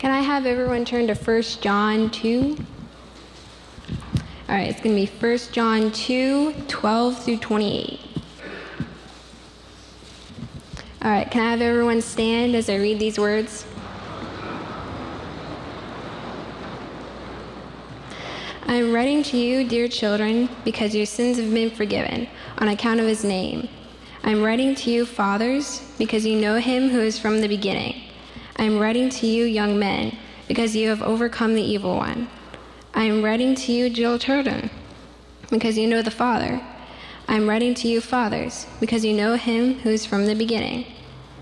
Can I have everyone turn to 1 John 2? All right, it's going to be 1 John 2 12 through 28. All right, can I have everyone stand as I read these words? I am writing to you, dear children, because your sins have been forgiven on account of his name. I am writing to you, fathers, because you know him who is from the beginning. I am writing to you, young men, because you have overcome the evil one. I am writing to you, dear children, because you know the Father. I am writing to you, fathers, because you know him who is from the beginning.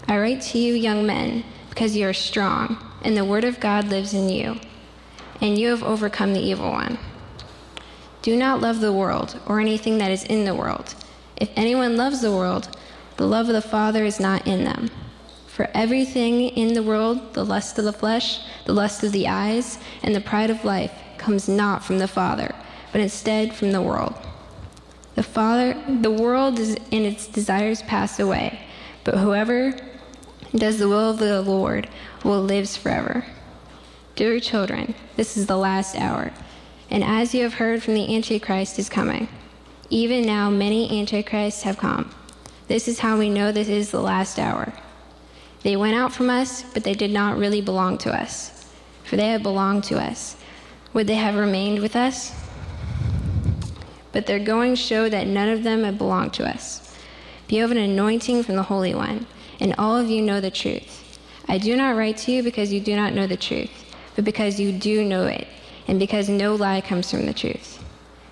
I write to you, young men, because you are strong, and the word of God lives in you, and you have overcome the evil one. Do not love the world or anything that is in the world. If anyone loves the world, the love of the Father is not in them. For everything in the world, the lust of the flesh, the lust of the eyes, and the pride of life, comes not from the Father, but instead from the world. The Father, the world is, and its desires pass away, but whoever does the will of the Lord will live forever. Dear children, this is the last hour. And as you have heard from the Antichrist is coming, even now many Antichrists have come. This is how we know this is the last hour. They went out from us, but they did not really belong to us, for they had belonged to us. Would they have remained with us? But their going showed that none of them had belonged to us. You have an anointing from the Holy One, and all of you know the truth. I do not write to you because you do not know the truth, but because you do know it and because no lie comes from the truth.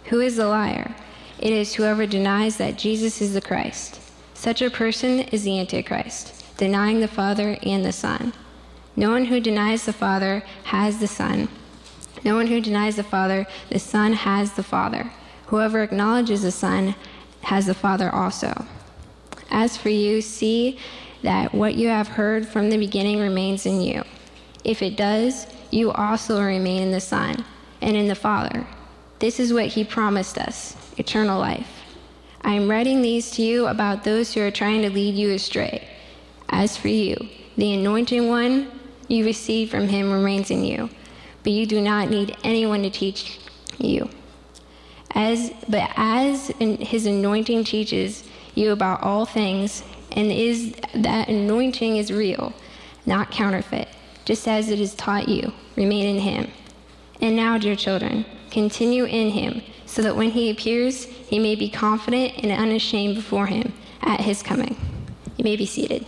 Who is the liar? It is whoever denies that Jesus is the Christ. Such a person is the Antichrist, denying the Father and the Son. No one who denies the Father has the Son. No one who denies the Father, the Son has the Father. Whoever acknowledges the Son has the Father also. As for you, see that what you have heard from the beginning remains in you. If it does, you also remain in the Son and in the Father. This is what he promised us eternal life. I am writing these to you about those who are trying to lead you astray. As for you, the anointing one you received from him remains in you, but you do not need anyone to teach you. As, but as his anointing teaches you about all things, and is that anointing is real, not counterfeit just as it is taught you. Remain in him. And now, dear children, continue in him, so that when he appears, he may be confident and unashamed before him at his coming. You may be seated.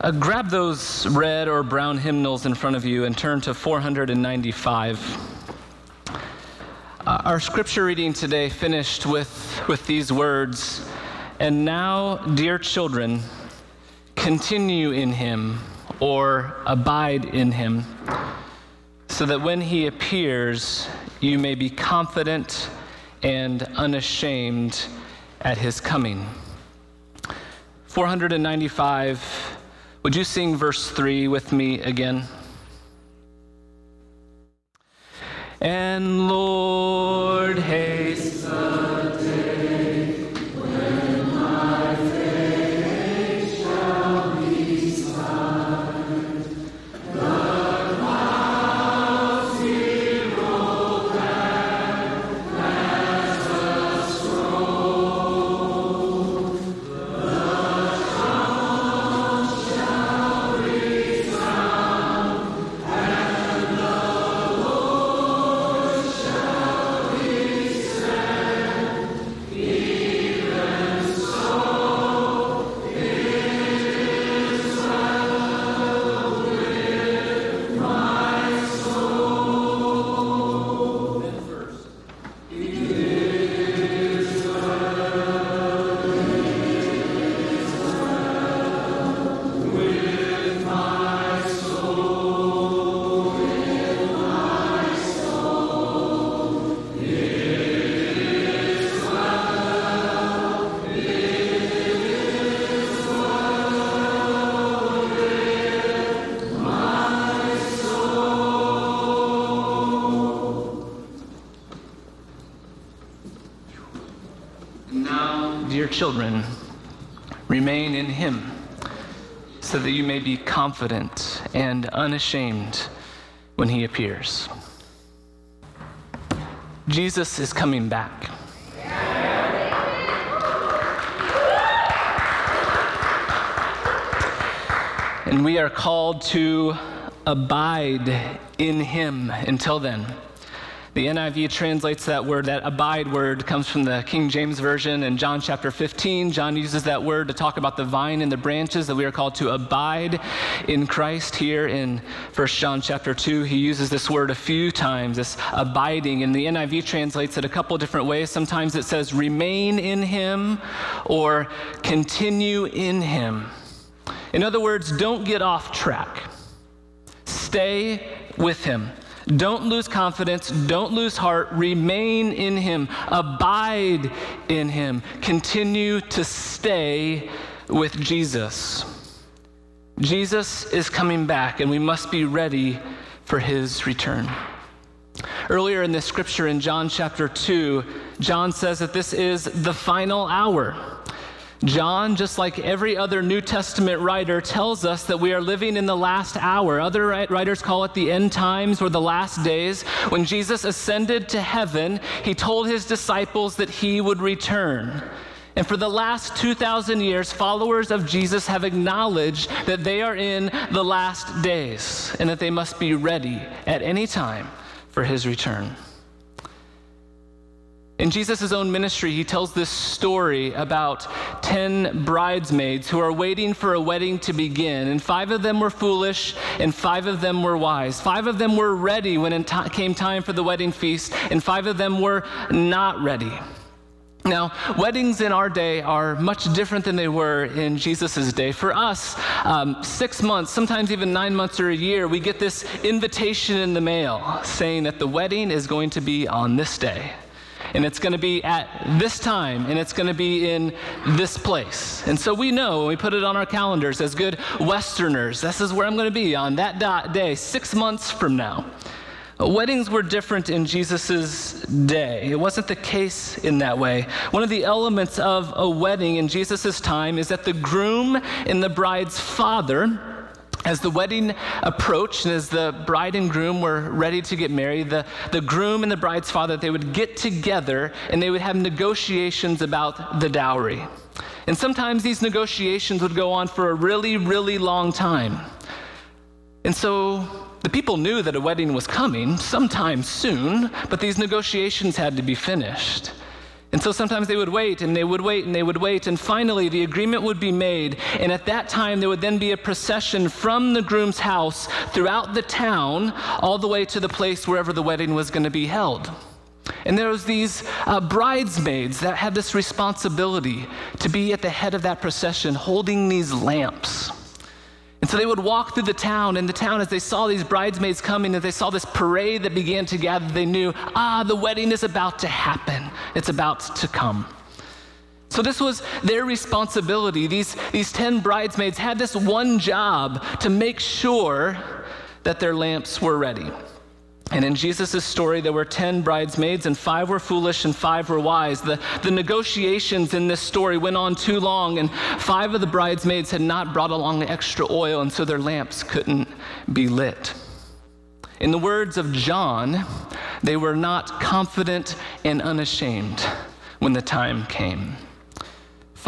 Uh, grab those red or brown hymnals in front of you and turn to 495. Uh, our scripture reading today finished with, with these words and now, dear children, continue in him or abide in him, so that when he appears, you may be confident and unashamed at his coming. 495, would you sing verse 3 with me again? And Lord, hasten. Children, Remain in him so that you may be confident and unashamed when he appears. Jesus is coming back. And we are called to abide in him until then. The NIV translates that word, that abide word comes from the King James Version in John chapter 15. John uses that word to talk about the vine and the branches that we are called to abide in Christ. Here in 1 John chapter 2, he uses this word a few times, this abiding. And the NIV translates it a couple different ways. Sometimes it says remain in him or continue in him. In other words, don't get off track. Stay with him. Don't lose confidence. Don't lose heart. Remain in Him. Abide in Him. Continue to stay with Jesus. Jesus is coming back, and we must be ready for His return. Earlier in this scripture in John chapter 2, John says that this is the final hour. John, just like every other New Testament writer, tells us that we are living in the last hour. Other writers call it the end times or the last days. When Jesus ascended to heaven, he told his disciples that he would return. And for the last 2,000 years, followers of Jesus have acknowledged that they are in the last days and that they must be ready at any time for his return. In Jesus' own ministry, he tells this story about 10 bridesmaids who are waiting for a wedding to begin. And five of them were foolish, and five of them were wise. Five of them were ready when it came time for the wedding feast, and five of them were not ready. Now, weddings in our day are much different than they were in Jesus' day. For us, um, six months, sometimes even nine months or a year, we get this invitation in the mail saying that the wedding is going to be on this day and it's going to be at this time, and it's going to be in this place. And so we know we put it on our calendars as good Westerners, this is where I'm going to be on that dot day, six months from now. Weddings were different in Jesus' day. It wasn't the case in that way. One of the elements of a wedding in Jesus' time is that the groom and the bride's father as the wedding approached and as the bride and groom were ready to get married, the, the groom and the bride's father, they would get together and they would have negotiations about the dowry. And sometimes these negotiations would go on for a really, really long time. And so the people knew that a wedding was coming sometime soon, but these negotiations had to be finished. And so sometimes they would wait and they would wait and they would wait. And finally, the agreement would be made. And at that time, there would then be a procession from the groom's house throughout the town, all the way to the place wherever the wedding was going to be held. And there was these uh, bridesmaids that had this responsibility to be at the head of that procession holding these lamps. And so they would walk through the town, and the town, as they saw these bridesmaids coming, and they saw this parade that began to gather, they knew, ah, the wedding is about to happen. It's about to come. So this was their responsibility. These, these 10 bridesmaids had this one job to make sure that their lamps were ready. And in Jesus' story, there were 10 bridesmaids, and five were foolish and five were wise. The, the negotiations in this story went on too long, and five of the bridesmaids had not brought along extra oil, and so their lamps couldn't be lit. In the words of John, they were not confident and unashamed when the time came.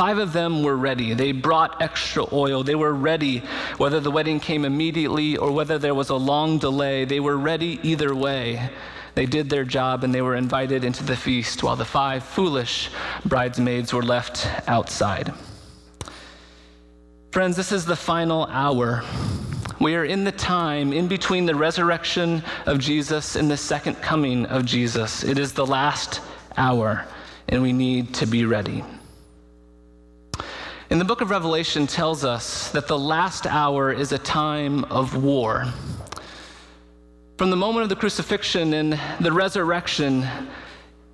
Five of them were ready. They brought extra oil. They were ready, whether the wedding came immediately or whether there was a long delay. They were ready either way. They did their job and they were invited into the feast, while the five foolish bridesmaids were left outside. Friends, this is the final hour. We are in the time in between the resurrection of Jesus and the second coming of Jesus. It is the last hour, and we need to be ready. And the book of Revelation tells us that the last hour is a time of war. From the moment of the crucifixion and the resurrection,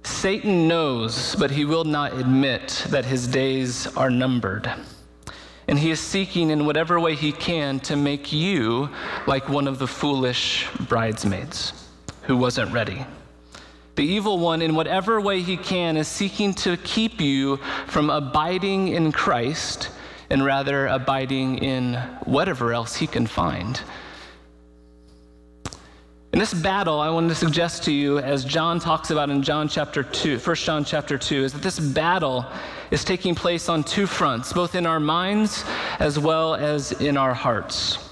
Satan knows, but he will not admit that his days are numbered. And he is seeking in whatever way he can to make you like one of the foolish bridesmaids who wasn't ready. The evil one, in whatever way he can, is seeking to keep you from abiding in Christ and rather abiding in whatever else he can find. In this battle, I wanted to suggest to you, as John talks about in John chapter 2, 1 John chapter 2, is that this battle is taking place on two fronts, both in our minds as well as in our hearts.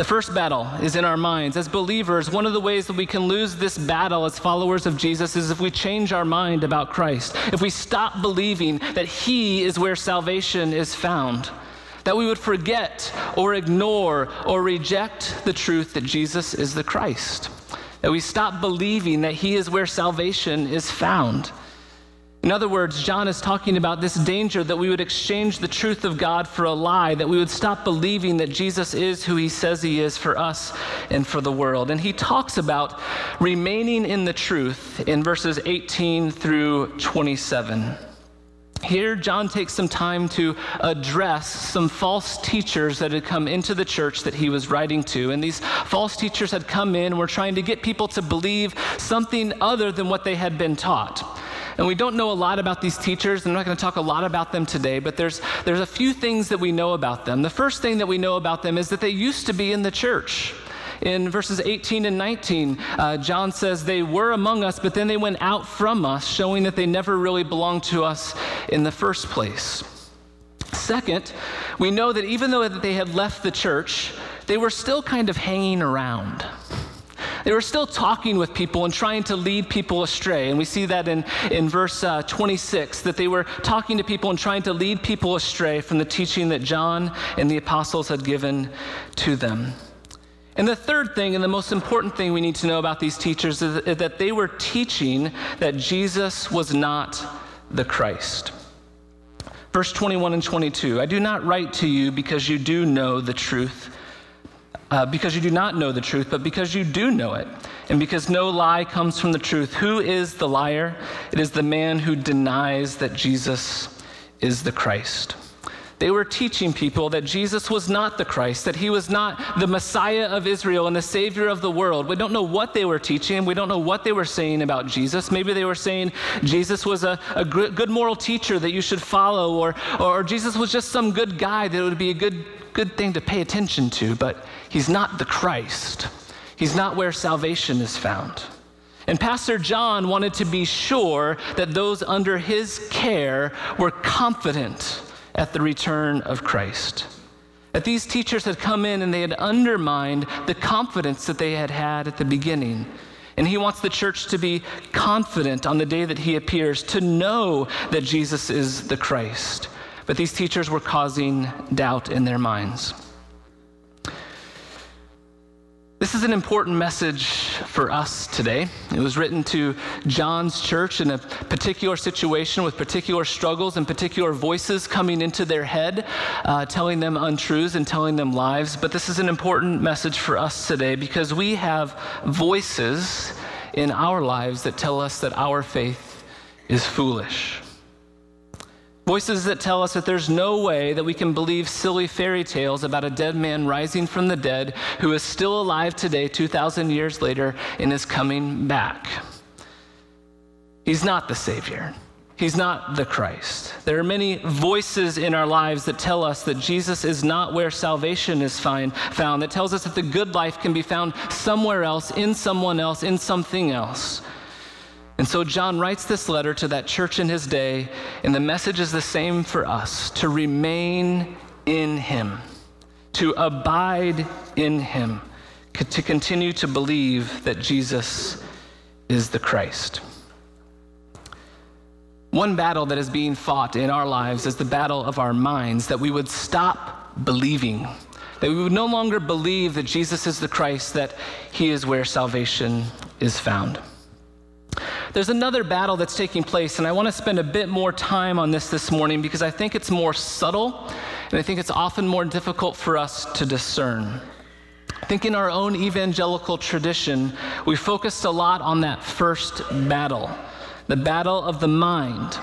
The first battle is in our minds. As believers, one of the ways that we can lose this battle as followers of Jesus is if we change our mind about Christ, if we stop believing that He is where salvation is found, that we would forget or ignore or reject the truth that Jesus is the Christ, that we stop believing that He is where salvation is found. In other words, John is talking about this danger that we would exchange the truth of God for a lie, that we would stop believing that Jesus is who he says he is for us and for the world. And he talks about remaining in the truth in verses 18 through 27. Here, John takes some time to address some false teachers that had come into the church that he was writing to. And these false teachers had come in and were trying to get people to believe something other than what they had been taught. And we don't know a lot about these teachers. I'm not going to talk a lot about them today, but there's, there's a few things that we know about them. The first thing that we know about them is that they used to be in the church. In verses 18 and 19, uh, John says, They were among us, but then they went out from us, showing that they never really belonged to us in the first place. Second, we know that even though they had left the church, they were still kind of hanging around. They were still talking with people and trying to lead people astray. And we see that in, in verse uh, 26 that they were talking to people and trying to lead people astray from the teaching that John and the apostles had given to them. And the third thing, and the most important thing we need to know about these teachers, is that they were teaching that Jesus was not the Christ. Verse 21 and 22 I do not write to you because you do know the truth uh, because you do not know the truth, but because you do know it, and because no lie comes from the truth. Who is the liar? It is the man who denies that Jesus is the Christ. They were teaching people that Jesus was not the Christ, that he was not the Messiah of Israel and the Savior of the world. We don't know what they were teaching. We don't know what they were saying about Jesus. Maybe they were saying Jesus was a, a good moral teacher that you should follow, or, or Jesus was just some good guy that would be a good, good thing to pay attention to. But He's not the Christ. He's not where salvation is found. And Pastor John wanted to be sure that those under his care were confident at the return of Christ. That these teachers had come in and they had undermined the confidence that they had had at the beginning. And he wants the church to be confident on the day that he appears, to know that Jesus is the Christ. But these teachers were causing doubt in their minds. This is an important message for us today. It was written to John's church in a particular situation with particular struggles and particular voices coming into their head, uh, telling them untruths and telling them lies. But this is an important message for us today because we have voices in our lives that tell us that our faith is foolish. Voices that tell us that there's no way that we can believe silly fairy tales about a dead man rising from the dead who is still alive today, 2,000 years later, and is coming back. He's not the Savior. He's not the Christ. There are many voices in our lives that tell us that Jesus is not where salvation is find, found, that tells us that the good life can be found somewhere else, in someone else, in something else. And so John writes this letter to that church in his day, and the message is the same for us to remain in him, to abide in him, to continue to believe that Jesus is the Christ. One battle that is being fought in our lives is the battle of our minds, that we would stop believing, that we would no longer believe that Jesus is the Christ, that he is where salvation is found. There's another battle that's taking place, and I want to spend a bit more time on this this morning because I think it's more subtle, and I think it's often more difficult for us to discern. I think in our own evangelical tradition, we focused a lot on that first battle, the battle of the mind.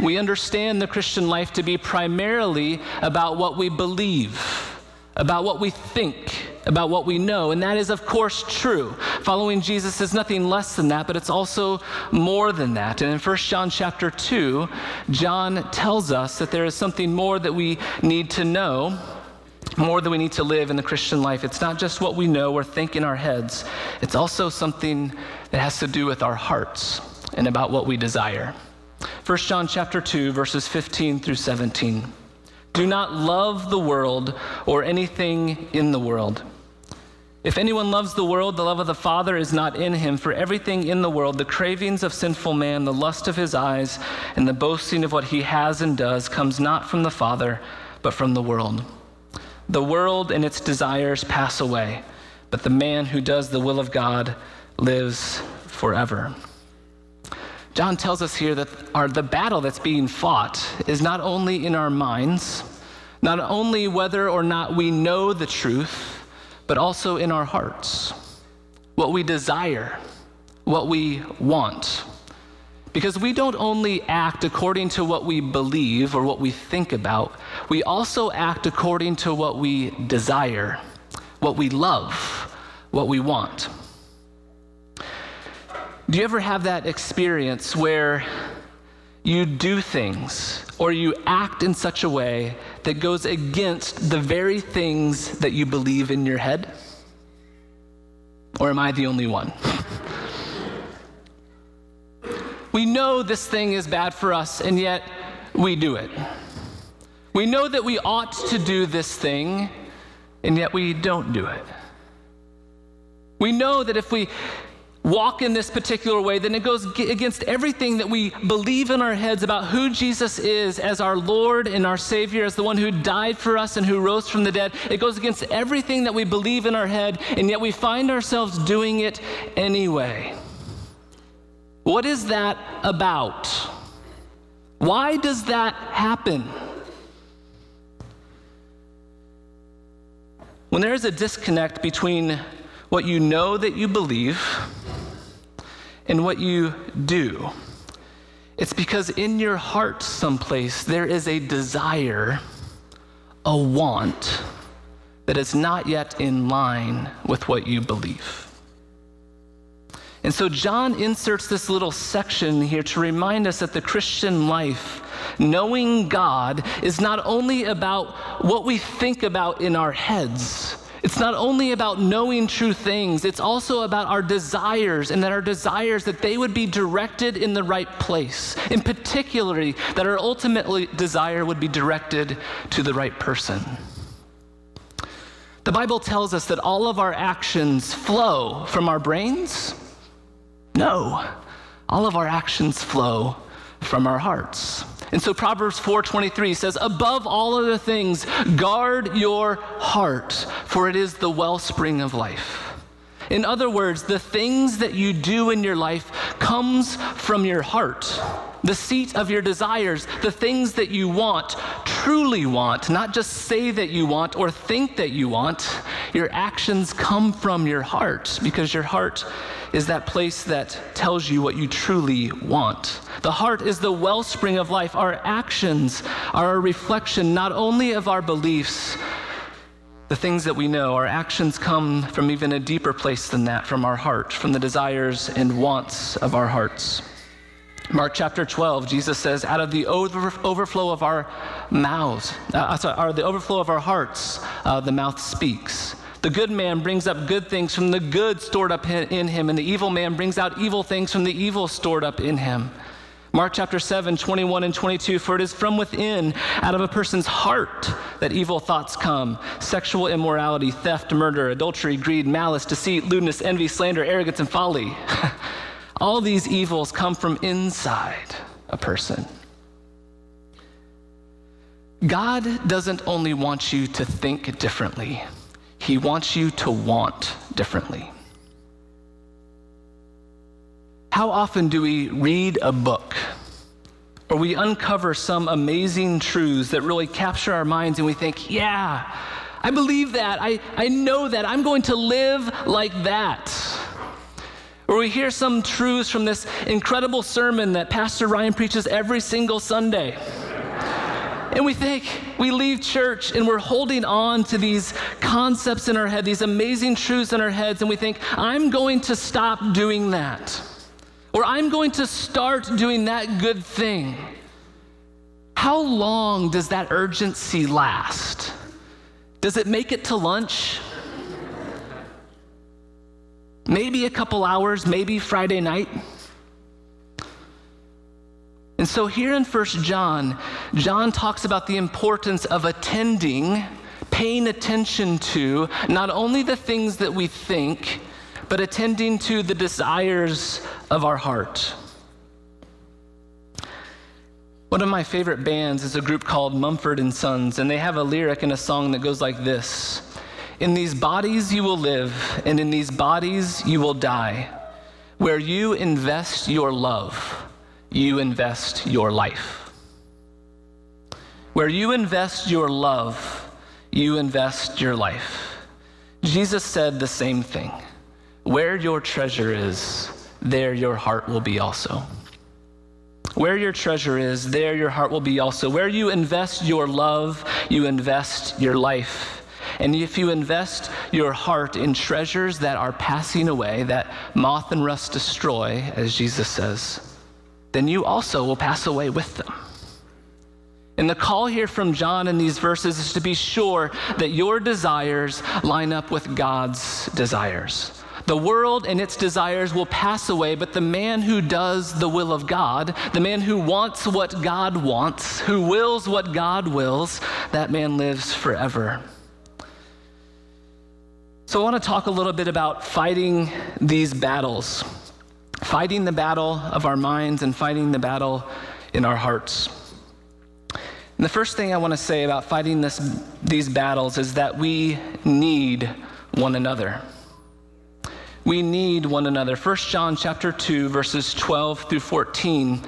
We understand the Christian life to be primarily about what we believe, about what we think, about what we know, and that is, of course, true. Following Jesus is nothing less than that, but it's also more than that. And in 1 John chapter 2, John tells us that there is something more that we need to know, more that we need to live in the Christian life. It's not just what we know or think in our heads, it's also something that has to do with our hearts and about what we desire. 1 John chapter 2 verses 15 through 17. Do not love the world or anything in the world. If anyone loves the world, the love of the Father is not in him. For everything in the world, the cravings of sinful man, the lust of his eyes, and the boasting of what he has and does, comes not from the Father, but from the world. The world and its desires pass away, but the man who does the will of God lives forever. John tells us here that our, the battle that's being fought is not only in our minds, not only whether or not we know the truth, but also in our hearts. What we desire, what we want. Because we don't only act according to what we believe or what we think about, we also act according to what we desire, what we love, what we want. Do you ever have that experience where you do things or you act in such a way that goes against the very things that you believe in your head? Or am I the only one? we know this thing is bad for us, and yet we do it. We know that we ought to do this thing, and yet we don't do it. We know that if we walk in this particular way, then it goes against everything that we believe in our heads about who Jesus is as our Lord and our Savior, as the one who died for us and who rose from the dead. It goes against everything that we believe in our head, and yet we find ourselves doing it anyway. What is that about? Why does that happen? When there is a disconnect between what you know that you believe in what you do. It's because in your heart, someplace, there is a desire, a want that is not yet in line with what you believe. And so John inserts this little section here to remind us that the Christian life, knowing God, is not only about what we think about in our heads it's not only about knowing true things, it's also about our desires and that our desires that they would be directed in the right place. In particularly, that our ultimate desire would be directed to the right person. The Bible tells us that all of our actions flow from our brains? No. All of our actions flow from our hearts. And so Proverbs 4:23 says, "Above all other things, guard your heart, for it is the wellspring of life." In other words, the things that you do in your life comes from your heart. The seat of your desires, the things that you want, truly want, not just say that you want or think that you want. Your actions come from your heart because your heart is that place that tells you what you truly want. The heart is the wellspring of life. Our actions are a reflection not only of our beliefs, the things that we know, our actions come from even a deeper place than that, from our heart, from the desires and wants of our hearts. Mark chapter 12, Jesus says, out of the over, overflow of our mouths, uh, sorry, the overflow of our hearts, uh, the mouth speaks. The good man brings up good things from the good stored up in him, and the evil man brings out evil things from the evil stored up in him. Mark chapter 7, 21 and 22 For it is from within, out of a person's heart, that evil thoughts come sexual immorality, theft, murder, adultery, greed, malice, deceit, lewdness, envy, slander, arrogance, and folly. All these evils come from inside a person. God doesn't only want you to think differently, He wants you to want differently. How often do we read a book or we uncover some amazing truths that really capture our minds and we think, yeah, I believe that. I, I know that. I'm going to live like that. Or we hear some truths from this incredible sermon that Pastor Ryan preaches every single Sunday. And we think we leave church and we're holding on to these concepts in our head, these amazing truths in our heads, and we think, I'm going to stop doing that. Or I'm going to start doing that good thing. How long does that urgency last? Does it make it to lunch? Maybe a couple hours, maybe Friday night. And so here in First John, John talks about the importance of attending, paying attention to not only the things that we think, but attending to the desires of our heart. One of my favorite bands is a group called Mumford and Sons, and they have a lyric in a song that goes like this In these bodies you will live, and in these bodies you will die. Where you invest your love, you invest your life. Where you invest your love, you invest your life. Jesus said the same thing. Where your treasure is, there your heart will be also. Where your treasure is, there your heart will be also. Where you invest your love, you invest your life. And if you invest your heart in treasures that are passing away, that moth and rust destroy, as Jesus says, then you also will pass away with them. And the call here from John in these verses is to be sure that your desires line up with God's desires. The world and its desires will pass away, but the man who does the will of God, the man who wants what God wants, who wills what God wills, that man lives forever. So, I want to talk a little bit about fighting these battles, fighting the battle of our minds and fighting the battle in our hearts. And the first thing I want to say about fighting this, these battles is that we need one another. We need one another. 1 John chapter 2 verses 12 through 14.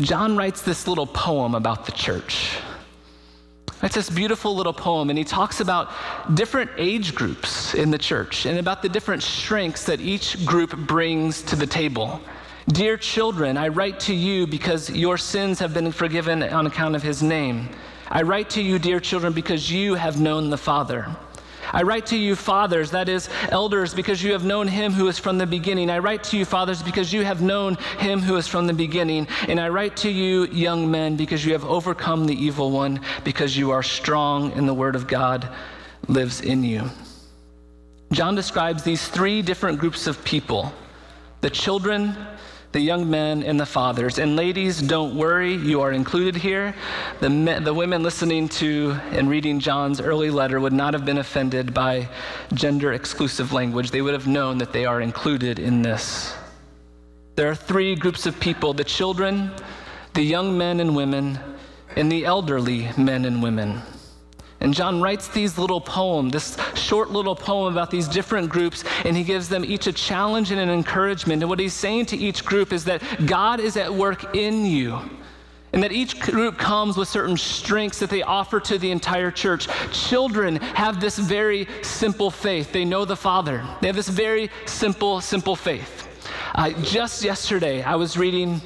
John writes this little poem about the church. It's this beautiful little poem, and he talks about different age groups in the church and about the different strengths that each group brings to the table. Dear children, I write to you because your sins have been forgiven on account of his name. I write to you, dear children, because you have known the Father. I write to you, fathers, that is, elders, because you have known him who is from the beginning. I write to you, fathers, because you have known him who is from the beginning. And I write to you, young men, because you have overcome the evil one, because you are strong and the word of God lives in you. John describes these three different groups of people the children, the young men and the fathers. And ladies, don't worry, you are included here. The, the women listening to and reading John's early letter would not have been offended by gender exclusive language. They would have known that they are included in this. There are three groups of people the children, the young men and women, and the elderly men and women. And John writes these little poems, this short little poem about these different groups, and he gives them each a challenge and an encouragement. And what he's saying to each group is that God is at work in you. And that each group comes with certain strengths that they offer to the entire church. Children have this very simple faith. They know the Father. They have this very simple, simple faith. Uh, just yesterday, I was reading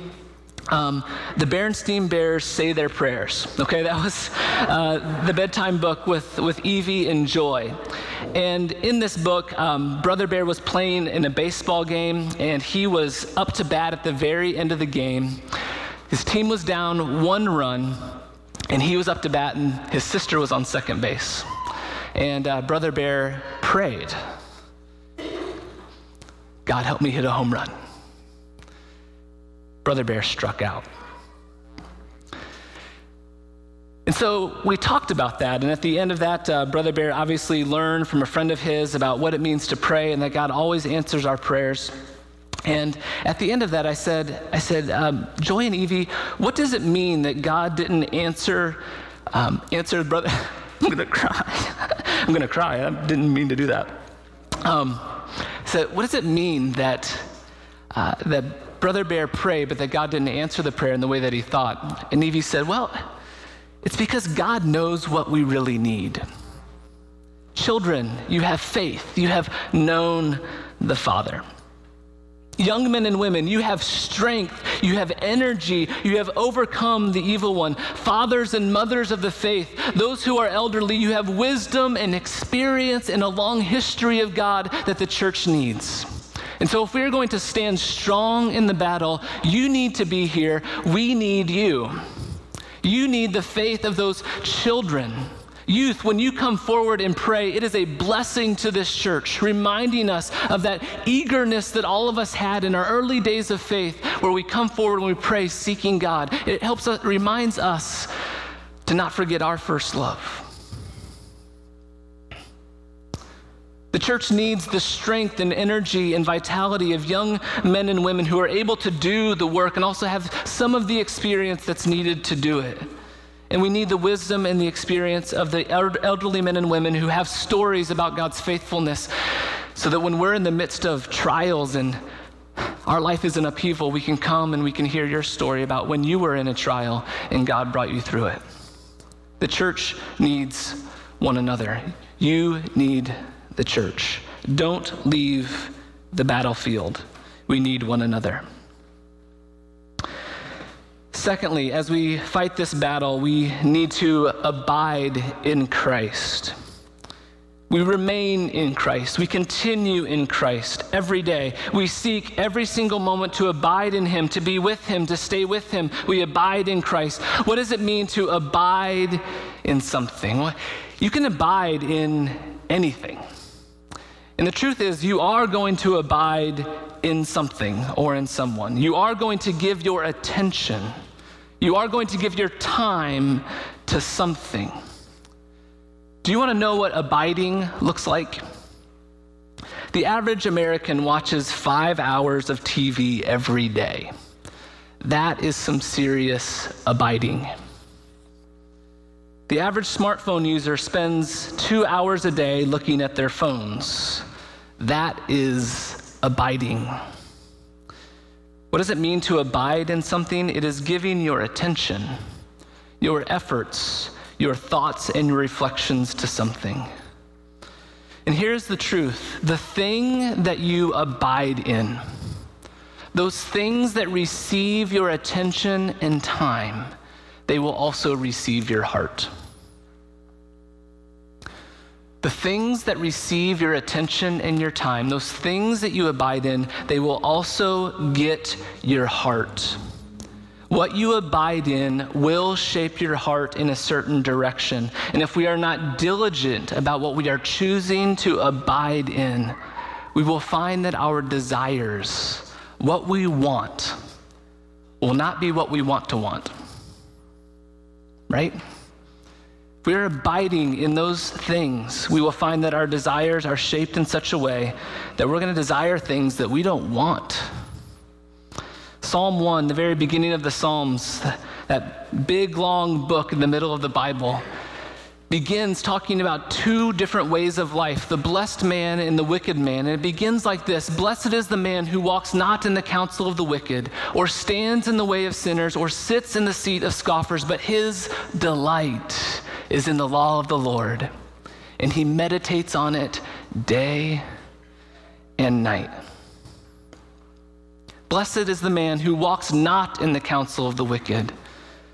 um, the Berenstain Bears say their prayers. Okay, that was uh, the bedtime book with, with Evie and Joy. And in this book, um, Brother Bear was playing in a baseball game, and he was up to bat at the very end of the game. His team was down one run, and he was up to bat, and his sister was on second base. And uh, Brother Bear prayed God, help me hit a home run. Brother Bear struck out. And so we talked about that. And at the end of that, uh, Brother Bear obviously learned from a friend of his about what it means to pray and that God always answers our prayers. And at the end of that, I said, I said, um, Joy and Evie, what does it mean that God didn't answer, um, answer brother? I'm gonna cry. I'm gonna cry. I didn't mean to do that. Um, so, what does it mean that uh, that Brother Bear prayed, but that God didn't answer the prayer in the way that he thought. And Evie said, Well, it's because God knows what we really need. Children, you have faith, you have known the Father. Young men and women, you have strength, you have energy, you have overcome the evil one. Fathers and mothers of the faith, those who are elderly, you have wisdom and experience and a long history of God that the church needs. And so, if we're going to stand strong in the battle, you need to be here. We need you. You need the faith of those children Youth, when you come forward and pray, it is a blessing to this church, reminding us of that eagerness that all of us had in our early days of faith, where we come forward and we pray, seeking God. It helps us, reminds us to not forget our first love. Church needs the strength and energy and vitality of young men and women who are able to do the work and also have some of the experience that's needed to do it. And we need the wisdom and the experience of the elderly men and women who have stories about God's faithfulness so that when we're in the midst of trials and our life is in upheaval, we can come and we can hear your story about when you were in a trial and God brought you through it. The church needs one another. You need the church. Don't leave the battlefield. We need one another. Secondly, as we fight this battle, we need to abide in Christ. We remain in Christ. We continue in Christ every day. We seek every single moment to abide in Him, to be with Him, to stay with Him. We abide in Christ. What does it mean to abide in something? You can abide in anything. And the truth is, you are going to abide in something or in someone. You are going to give your attention you are going to give your time to something. Do you want to know what abiding looks like? The average American watches five hours of TV every day. That is some serious abiding. The average smartphone user spends two hours a day looking at their phones. That is abiding. What does it mean to abide in something? It is giving your attention, your efforts, your thoughts, and your reflections to something. And here's the truth the thing that you abide in, those things that receive your attention and time, they will also receive your heart. The things that receive your attention and your time, those things that you abide in, they will also get your heart. What you abide in will shape your heart in a certain direction. And if we are not diligent about what we are choosing to abide in, we will find that our desires, what we want, will not be what we want to want. Right? If we are abiding in those things, we will find that our desires are shaped in such a way that we're going to desire things that we don't want. Psalm 1, the very beginning of the Psalms, that big long book in the middle of the Bible, begins talking about two different ways of life the blessed man and the wicked man. And it begins like this Blessed is the man who walks not in the counsel of the wicked, or stands in the way of sinners, or sits in the seat of scoffers, but his delight is in the law of the Lord, and he meditates on it day and night. Blessed is the man who walks not in the counsel of the wicked.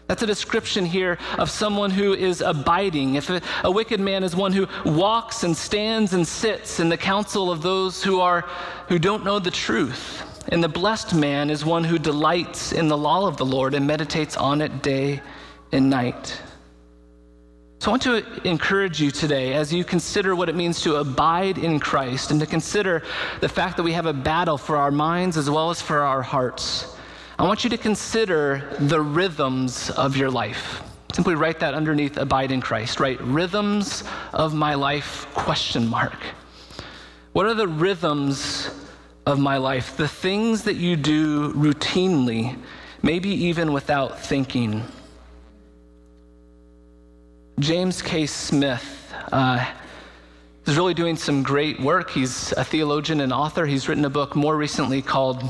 That's a description here of someone who is abiding. If a, a, wicked man is one who walks and stands and sits in the counsel of those who are who don't know the truth. And the blessed man is one who delights in the law of the Lord and meditates on it day and night. So I want to encourage you today as you consider what it means to abide in Christ and to consider the fact that we have a battle for our minds as well as for our hearts. I want you to consider the rhythms of your life. Simply write that underneath abide in Christ, Write Rhythms of my life question mark. What are the rhythms of my life? The things that you do routinely, maybe even without thinking. James K. Smith uh, is really doing some great work. He's a theologian and author. He's written a book more recently called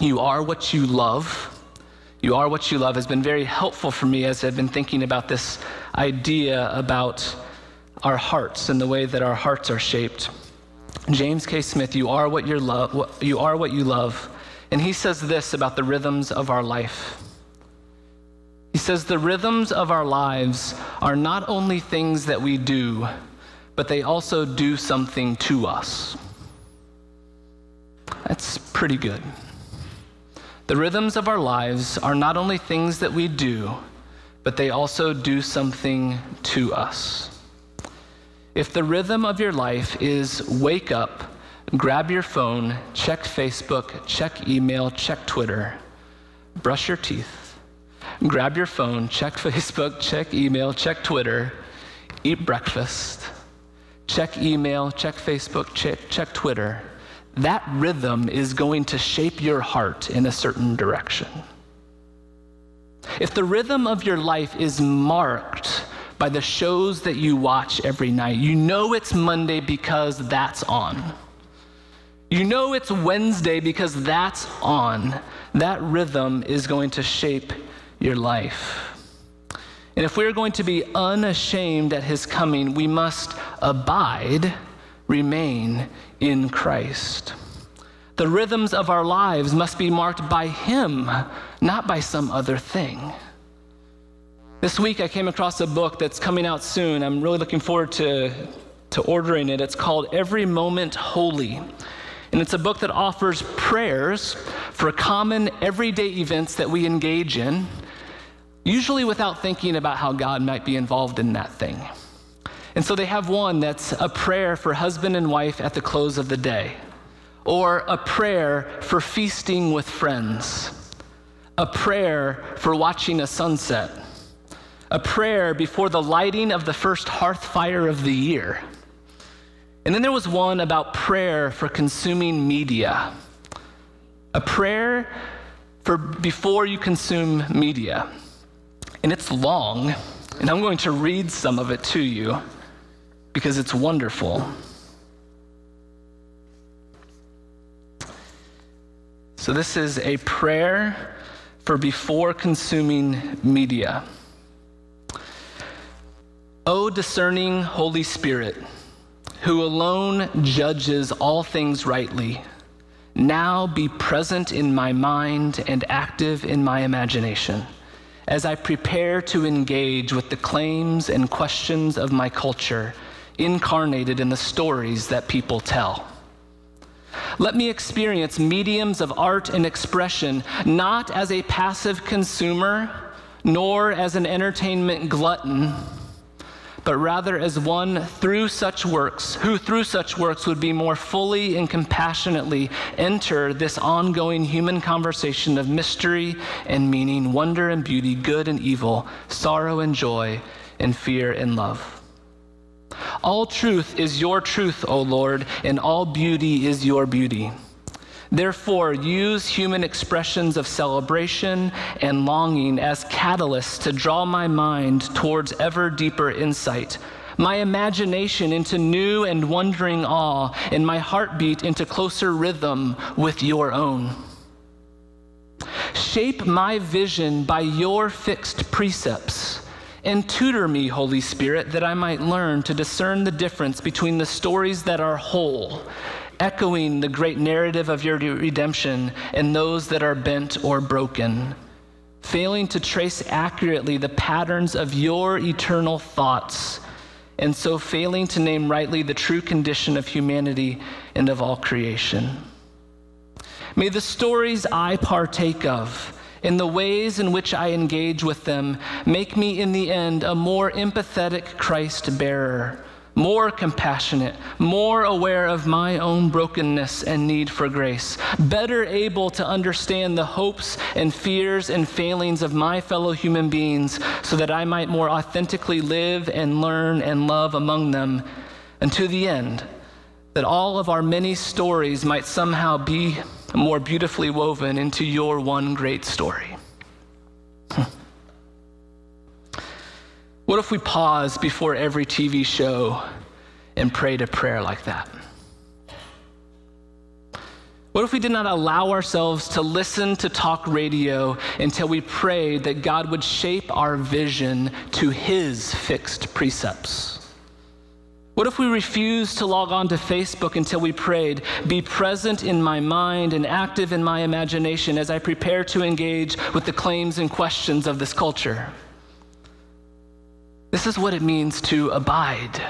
You Are What You Love. You Are What You Love has been very helpful for me as I've been thinking about this idea about our hearts and the way that our hearts are shaped. James K. Smith, you are what, you love, you are what you love. And he says this about the rhythms of our life. He says, The rhythms of our lives are not only things that we do, but they also do something to us. That's pretty good. The rhythms of our lives are not only things that we do, but they also do something to us. If the rhythm of your life is wake up, grab your phone, check Facebook, check email, check Twitter, brush your teeth, grab your phone, check Facebook, check email, check Twitter, eat breakfast, check email, check Facebook, check, check Twitter, that rhythm is going to shape your heart in a certain direction. If the rhythm of your life is marked by the shows that you watch every night, you know it's Monday because that's on. You know it's Wednesday because that's on. That rhythm is going to shape your life. And if we're going to be unashamed at his coming, we must abide, remain in Christ. The rhythms of our lives must be marked by him, not by some other thing. This week I came across a book that's coming out soon. I'm really looking forward to, to ordering it. It's called Every Moment Holy. And it's a book that offers prayers for common everyday events that we engage in usually without thinking about how God might be involved in that thing. And so they have one that's a prayer for husband and wife at the close of the day, or a prayer for feasting with friends, a prayer for watching a sunset, a prayer before the lighting of the first hearth fire of the year. And then there was one about prayer for consuming media, a prayer for before you consume media and it's long, and I'm going to read some of it to you because it's wonderful. So, this is a prayer for before consuming media. O discerning Holy Spirit, who alone judges all things rightly, now be present in my mind and active in my imagination as I prepare to engage with the claims and questions of my culture incarnated in the stories that people tell. Let me experience mediums of art and expression not as a passive consumer, nor as an entertainment glutton but rather as one through such works, who through such works would be more fully and compassionately enter this ongoing human conversation of mystery and meaning, wonder and beauty, good and evil, sorrow and joy, and fear and love. All truth is your truth, O Lord, and all beauty is your beauty. Therefore, use human expressions of celebration and longing as catalysts to draw my mind towards ever deeper insight, my imagination into new and wondering awe, and my heartbeat into closer rhythm with your own. Shape my vision by your fixed precepts. And tutor me, Holy Spirit, that I might learn to discern the difference between the stories that are whole echoing the great narrative of your redemption and those that are bent or broken, failing to trace accurately the patterns of your eternal thoughts, and so failing to name rightly the true condition of humanity and of all creation. May the stories I partake of, and the ways in which I engage with them, make me in the end a more empathetic Christ bearer more compassionate, more aware of my own brokenness and need for grace, better able to understand the hopes and fears and failings of my fellow human beings so that I might more authentically live and learn and love among them, and to the end, that all of our many stories might somehow be more beautifully woven into your one great story. What if we pause before every TV show and prayed a prayer like that? What if we did not allow ourselves to listen to talk radio until we prayed that God would shape our vision to His fixed precepts? What if we refused to log on to Facebook until we prayed? Be present in my mind and active in my imagination as I prepare to engage with the claims and questions of this culture. This is what it means to abide,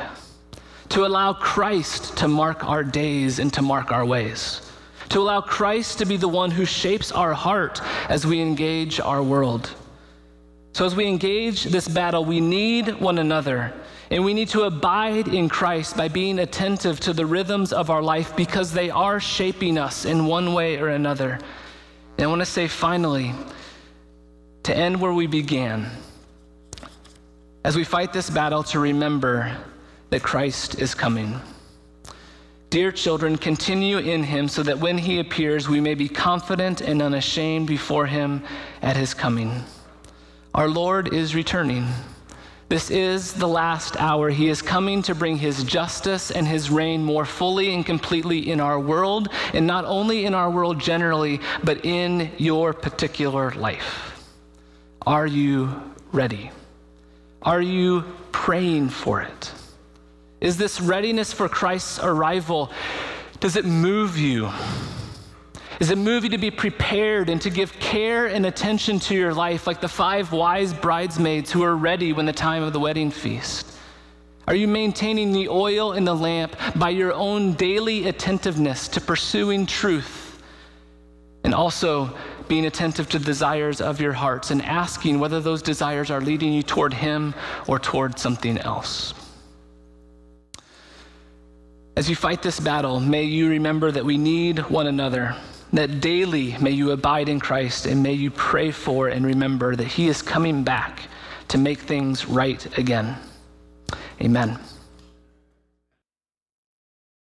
to allow Christ to mark our days and to mark our ways, to allow Christ to be the one who shapes our heart as we engage our world. So, as we engage this battle, we need one another and we need to abide in Christ by being attentive to the rhythms of our life because they are shaping us in one way or another. And I want to say finally, to end where we began, as we fight this battle, to remember that Christ is coming. Dear children, continue in him so that when he appears, we may be confident and unashamed before him at his coming. Our Lord is returning. This is the last hour. He is coming to bring his justice and his reign more fully and completely in our world, and not only in our world generally, but in your particular life. Are you ready? Are you praying for it? Is this readiness for Christ's arrival, does it move you? Is a movie to be prepared and to give care and attention to your life, like the five wise bridesmaids who are ready when the time of the wedding feast? Are you maintaining the oil in the lamp by your own daily attentiveness to pursuing truth and also being attentive to the desires of your hearts and asking whether those desires are leading you toward Him or toward something else? As you fight this battle, may you remember that we need one another that daily may you abide in Christ and may you pray for and remember that He is coming back to make things right again. Amen.